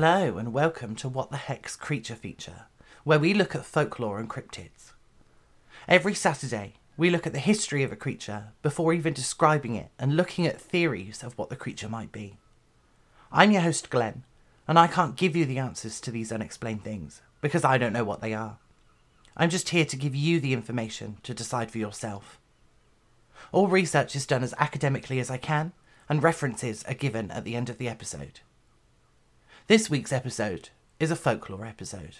Hello, and welcome to What the Heck's Creature Feature, where we look at folklore and cryptids. Every Saturday, we look at the history of a creature before even describing it and looking at theories of what the creature might be. I'm your host, Glen, and I can't give you the answers to these unexplained things because I don't know what they are. I'm just here to give you the information to decide for yourself. All research is done as academically as I can, and references are given at the end of the episode. This week's episode is a folklore episode.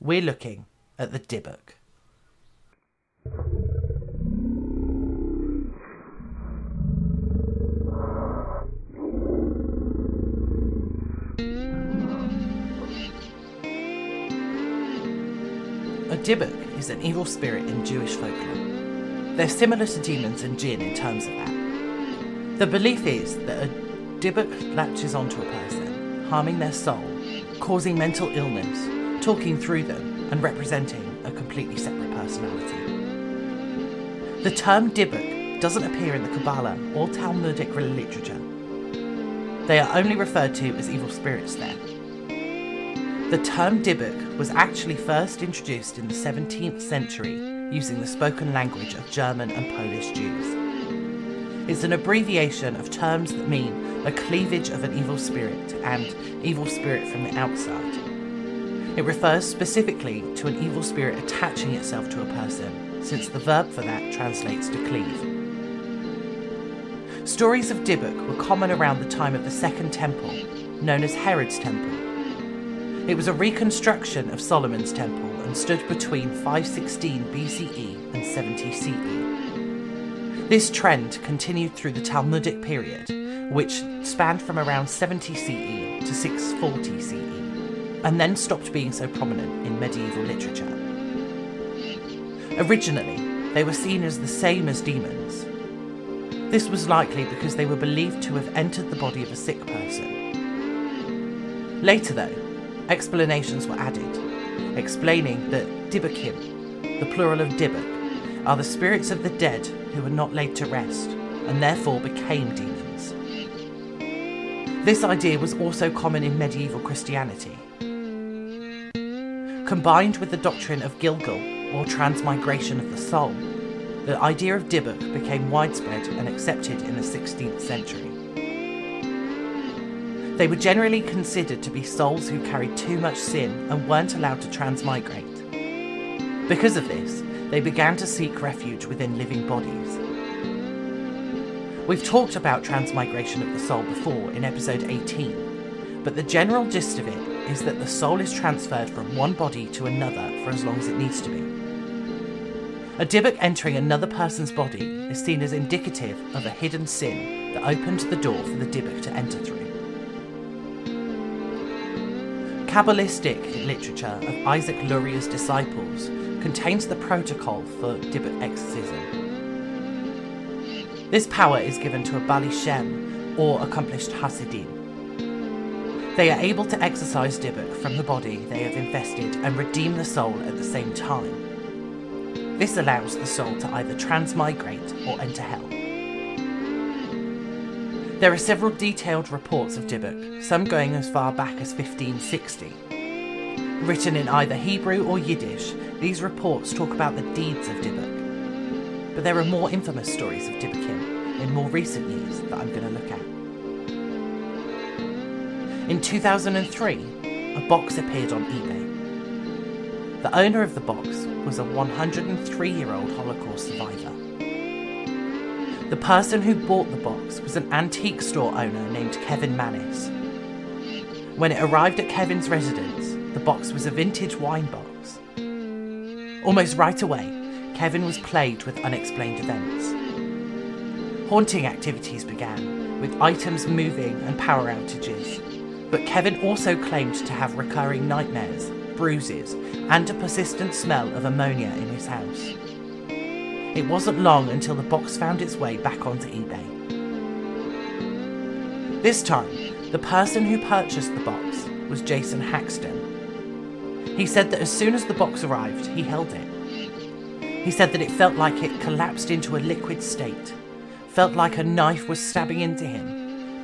We're looking at the Dybbuk. A Dybbuk is an evil spirit in Jewish folklore. They're similar to demons and jinn in terms of that. The belief is that a Dybbuk latches onto a person, harming their soul, causing mental illness, talking through them, and representing a completely separate personality. The term Dybbuk doesn't appear in the Kabbalah or Talmudic literature. They are only referred to as evil spirits there. The term Dybbuk was actually first introduced in the 17th century using the spoken language of German and Polish Jews. It's an abbreviation of terms that mean a cleavage of an evil spirit and evil spirit from the outside. It refers specifically to an evil spirit attaching itself to a person, since the verb for that translates to cleave. Stories of Dybbuk were common around the time of the Second Temple, known as Herod's Temple. It was a reconstruction of Solomon's Temple and stood between 516 BCE and 70 CE. This trend continued through the Talmudic period, which spanned from around 70 CE to 640 CE, and then stopped being so prominent in medieval literature. Originally, they were seen as the same as demons. This was likely because they were believed to have entered the body of a sick person. Later, though, explanations were added, explaining that Dybbukim, the plural of Dybbuk, are the spirits of the dead who were not laid to rest, and therefore became demons. This idea was also common in medieval Christianity. Combined with the doctrine of Gilgul, or transmigration of the soul, the idea of Dybbuk became widespread and accepted in the 16th century. They were generally considered to be souls who carried too much sin and weren't allowed to transmigrate. Because of this, they began to seek refuge within living bodies. We've talked about transmigration of the soul before in episode 18, but the general gist of it is that the soul is transferred from one body to another for as long as it needs to be. A Dybbuk entering another person's body is seen as indicative of a hidden sin that opened the door for the Dybbuk to enter through. Kabbalistic literature of Isaac Luria's disciples contains the protocol for Dybbuk exorcism. This power is given to a Baal Shem or accomplished Hasidim. They are able to exorcise Dybbuk from the body they have infested and redeem the soul at the same time. This allows the soul to either transmigrate or enter hell. There are several detailed reports of Dybbuk, some going as far back as 1560. Written in either Hebrew or Yiddish, these reports talk about the deeds of Dybbuk. But there are more infamous stories of Dybbukim in more recent years that I'm going to look at. In 2003, a box appeared on eBay. The owner of the box was a 103 year old Holocaust survivor. The person who bought the box was an antique store owner named Kevin Mannis. When it arrived at Kevin's residence, the box was a vintage wine box. Almost right away, Kevin was plagued with unexplained events. Haunting activities began, with items moving and power outages. But Kevin also claimed to have recurring nightmares, bruises, and a persistent smell of ammonia in his house. It wasn't long until the box found its way back onto eBay. This time, the person who purchased the box was Jason Haxton. He said that as soon as the box arrived, he held it. He said that it felt like it collapsed into a liquid state, felt like a knife was stabbing into him,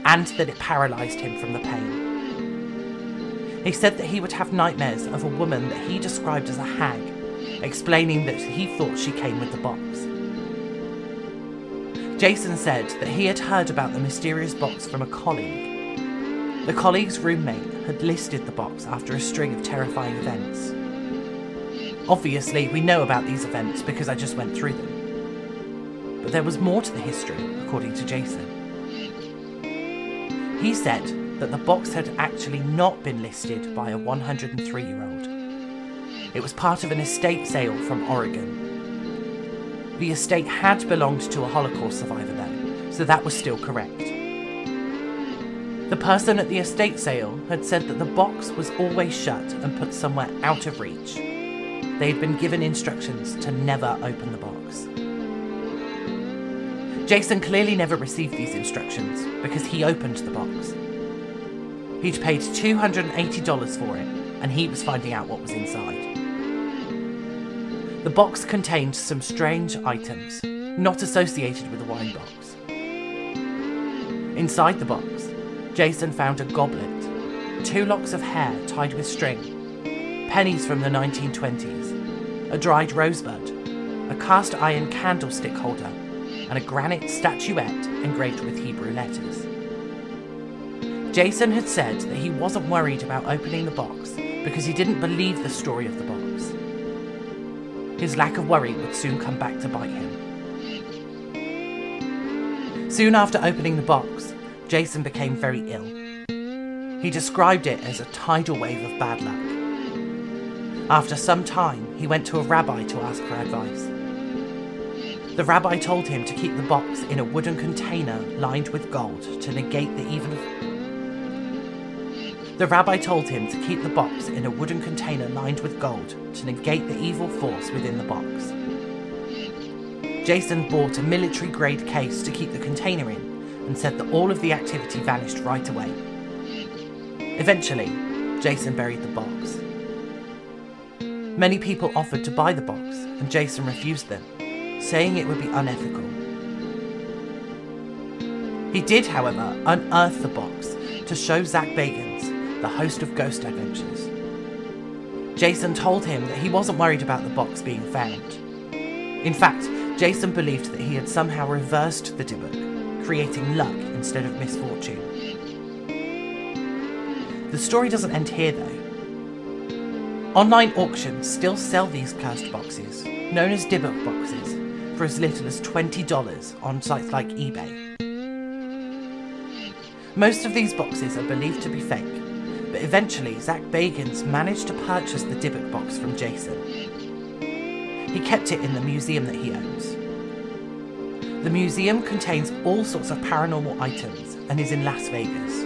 and that it paralysed him from the pain. He said that he would have nightmares of a woman that he described as a hag, explaining that he thought she came with the box. Jason said that he had heard about the mysterious box from a colleague. The colleague's roommate had listed the box after a string of terrifying events. Obviously, we know about these events because I just went through them. But there was more to the history, according to Jason. He said that the box had actually not been listed by a 103 year old. It was part of an estate sale from Oregon the estate had belonged to a Holocaust survivor, though, so that was still correct. The person at the estate sale had said that the box was always shut and put somewhere out of reach. They had been given instructions to never open the box. Jason clearly never received these instructions because he opened the box. He'd paid $280 for it, and he was finding out what was inside. The box contained some strange items, not associated with the wine box. Inside the box, Jason found a goblet, two locks of hair tied with string, pennies from the 1920s, a dried rosebud, a cast iron candlestick holder, and a granite statuette engraved with Hebrew letters. Jason had said that he wasn't worried about opening the box because he didn't believe the story of the box his lack of worry would soon come back to bite him. Soon after opening the box, Jason became very ill. He described it as a tidal wave of bad luck. After some time, he went to a rabbi to ask for advice. The rabbi told him to keep the box in a wooden container lined with gold to negate the evil the rabbi told him to keep the box in a wooden container lined with gold to negate the evil force within the box. Jason bought a military grade case to keep the container in and said that all of the activity vanished right away. Eventually, Jason buried the box. Many people offered to buy the box, and Jason refused them, saying it would be unethical. He did, however, unearth the box to show Zak Bagans the host of Ghost Adventures. Jason told him that he wasn't worried about the box being found. In fact, Jason believed that he had somehow reversed the Dybbuk, creating luck instead of misfortune. The story doesn't end here though. Online auctions still sell these cursed boxes, known as Dybbuk boxes, for as little as $20 on sites like eBay. Most of these boxes are believed to be fake, but eventually Zak Bagans managed to purchase the Dybbuk box from Jason. He kept it in the museum that he owns. The museum contains all sorts of paranormal items and is in Las Vegas.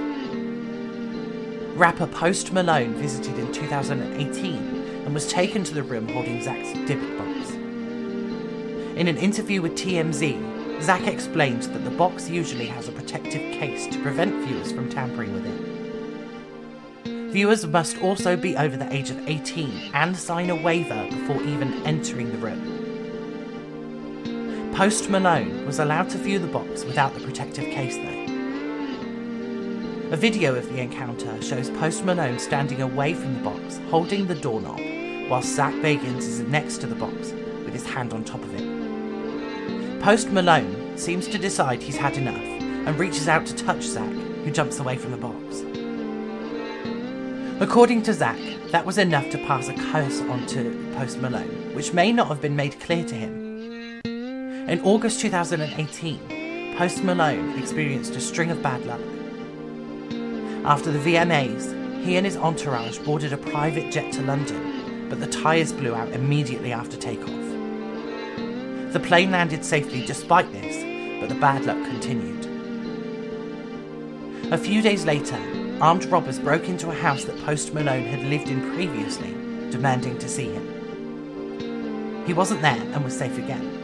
Rapper Post Malone visited in 2018 and was taken to the room holding Zak's Dybbuk box. In an interview with TMZ, Zak explained that the box usually has a protective case to prevent viewers from tampering with it. Viewers must also be over the age of 18 and sign a waiver before even entering the room. Post Malone was allowed to view the box without the protective case, though. A video of the encounter shows Post Malone standing away from the box, holding the doorknob, while Zak Bagans is next to the box with his hand on top of it. Post Malone seems to decide he's had enough and reaches out to touch Zak, who jumps away from the box. According to Zak, that was enough to pass a curse on to Post Malone, which may not have been made clear to him. In August 2018, Post Malone experienced a string of bad luck. After the VMAs, he and his entourage boarded a private jet to London, but the tyres blew out immediately after takeoff. The plane landed safely despite this, but the bad luck continued. A few days later, armed robbers broke into a house that Post Malone had lived in previously, demanding to see him. He wasn't there and was safe again.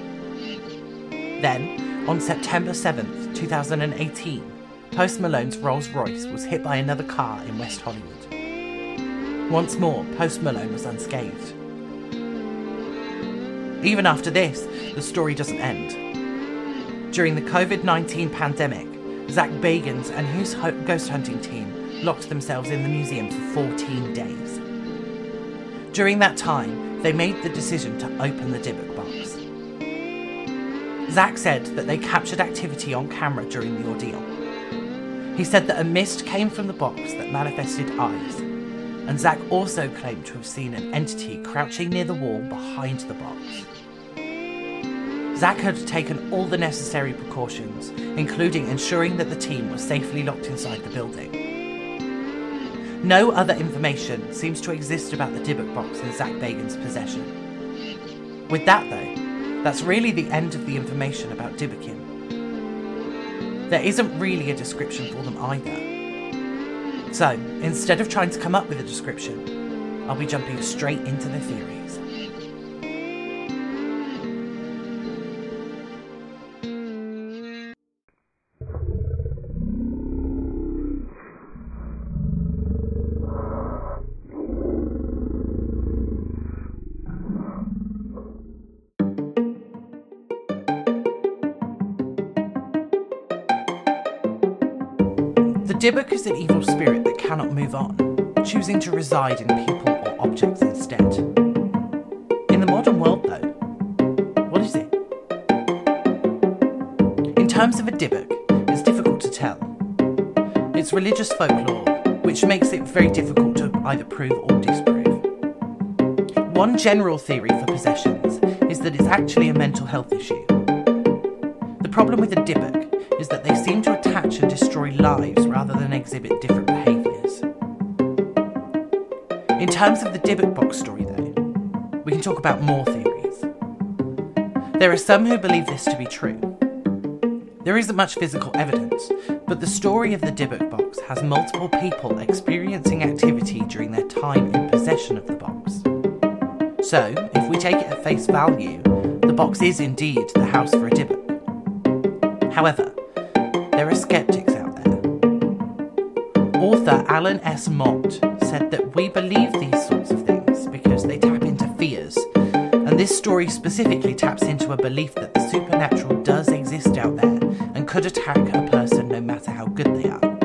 Then, on September 7th, 2018, Post Malone's Rolls Royce was hit by another car in West Hollywood. Once more, Post Malone was unscathed. Even after this, the story doesn't end. During the COVID 19 pandemic, Zak Bagans and his ghost hunting team locked themselves in the museum for 14 days. During that time, they made the decision to open the box. Zak said that they captured activity on camera during the ordeal. He said that a mist came from the box that manifested eyes, and Zak also claimed to have seen an entity crouching near the wall behind the box. Zak had taken all the necessary precautions, including ensuring that the team was safely locked inside the building. No other information seems to exist about the Dybbuk box in Zak Bagans' possession. With that, though, that's really the end of the information about Dybbukim. There isn't really a description for them either. So, instead of trying to come up with a description, I'll be jumping straight into the theories. The Dybbuk is an evil spirit that cannot move on, choosing to reside in people or objects instead. In the modern world, though, what is it? In terms of a Dybbuk, it's difficult to tell. It's religious folklore, which makes it very difficult to either prove or disprove. One general theory for possessions is that it's actually a mental health issue. The problem with a Dybbuk is that they seem to attach and destroy lives rather than exhibit different behaviours. In terms of the Dybbuk box story, though, we can talk about more theories. There are some who believe this to be true. There isn't much physical evidence, but the story of the Dybbuk box has multiple people experiencing activity during their time in possession of the box. So, if we take it at face value, the box is indeed the house for a Dybbuk. However, skeptics out there. Author Alan S. Mott said that we believe these sorts of things because they tap into fears, and this story specifically taps into a belief that the supernatural does exist out there and could attack a person no matter how good they are.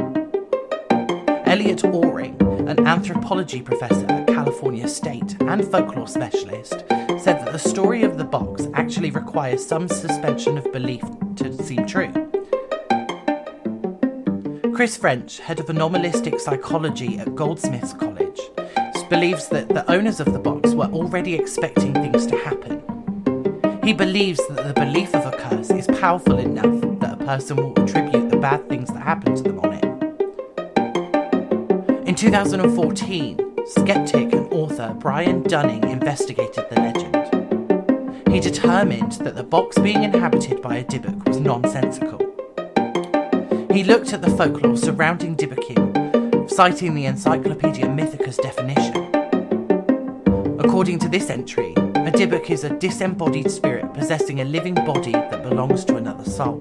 Elliot Oring, an anthropology professor at California State and folklore specialist, said that the story of the box actually requires some suspension of belief to seem true. Chris French, head of anomalistic psychology at Goldsmiths College, believes that the owners of the box were already expecting things to happen. He believes that the belief of a curse is powerful enough that a person will attribute the bad things that happen to them on it. In 2014, skeptic and author Brian Dunning investigated the legend. He determined that the box being inhabited by a Dybbuk was nonsensical. He looked at the folklore surrounding Dybbukim, citing the Encyclopedia Mythica's definition. According to this entry, a Dybbuk is a disembodied spirit possessing a living body that belongs to another soul.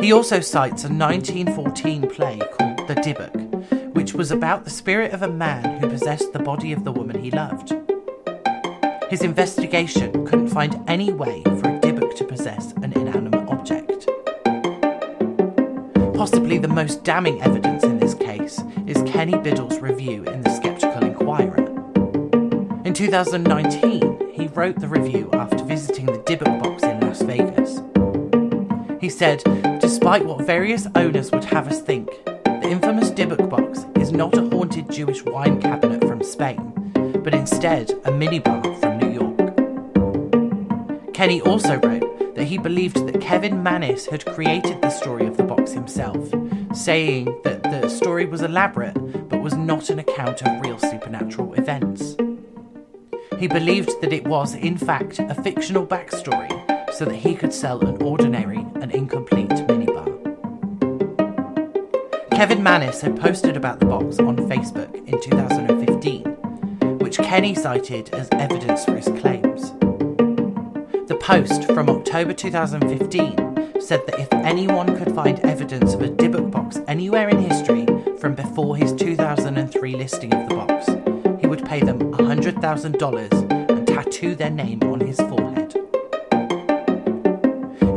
He also cites a 1914 play called The Dybbuk, which was about the spirit of a man who possessed the body of the woman he loved. His investigation couldn't find any way for a Dybbuk to possess an inanimate. Possibly the most damning evidence in this case is Kenny Biddle's review in the Skeptical Inquirer. In 2019, he wrote the review after visiting the Dybbuk box in Las Vegas. He said, despite what various owners would have us think, the infamous Dybbuk box is not a haunted Jewish wine cabinet from Spain, but instead a minibar from New York. Kenny also wrote that he believed that Kevin Mannis had created the story of the box himself, saying that the story was elaborate but was not an account of real supernatural events. He believed that it was, in fact, a fictional backstory so that he could sell an ordinary and incomplete minibar. Kevin Mannis had posted about the box on Facebook in 2015, which Kenny cited as evidence for his claims. The post from October 2015 said that if anyone could find evidence of a Dybbuk box anywhere in history from before his 2003 listing of the box, he would pay them $100,000 and tattoo their name on his forehead.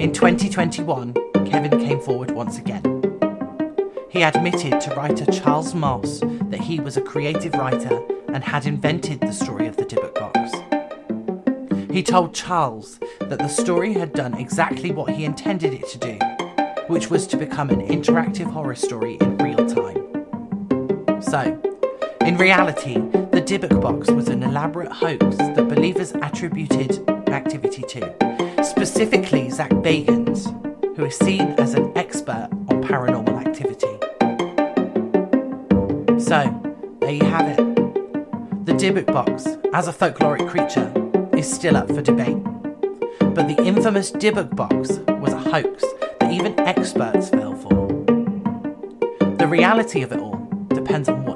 In 2021, Kevin came forward once again. He admitted to writer Charles Moss that he was a creative writer and had invented the story of the Dybbuk box. He told Charles that the story had done exactly what he intended it to do, which was to become an interactive horror story in real time. So, in reality, the Dybbuk box was an elaborate hoax that believers attributed activity to, specifically Zak Bagans, who is seen as an expert on paranormal activity. So, there you have it. The Dybbuk box, as a folkloric creature, is still up for debate. But the infamous Dybbuk box was a hoax that even experts fell for. The reality of it all depends on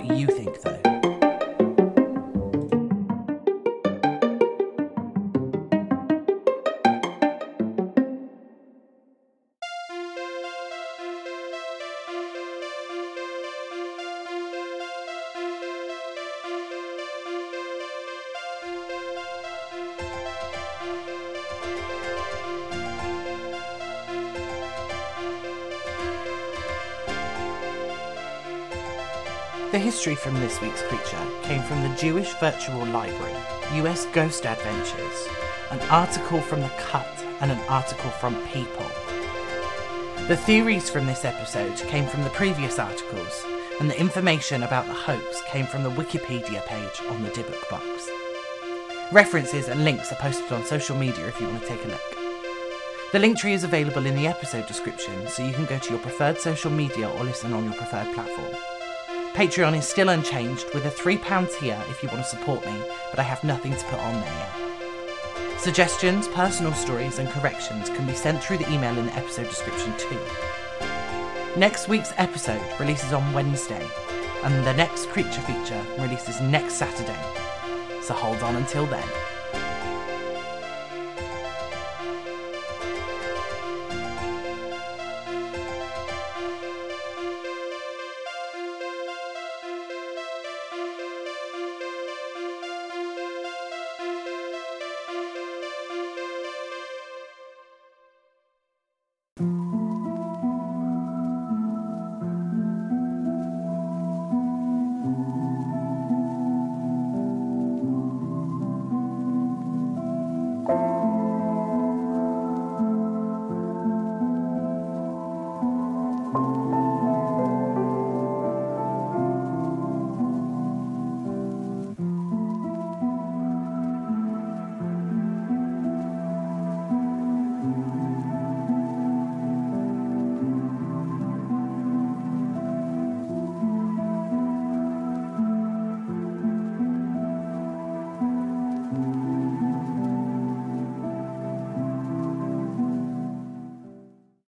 The history from this week's creature came from the Jewish Virtual Library, US Ghost Adventures, an article from The Cut, and an article from People. The theories from this episode came from the previous articles, and the information about the hoax came from the Wikipedia page on the Dybbuk box. References and links are posted on social media if you want to take a look. The link tree is available in the episode description, so you can go to your preferred social media or listen on your preferred platform. Patreon is still unchanged with a £3 tier if you want to support me, but I have nothing to put on there yet. Suggestions, personal stories, and corrections can be sent through the email in the episode description too. Next week's episode releases on Wednesday, and the next creature feature releases next Saturday. So hold on until then.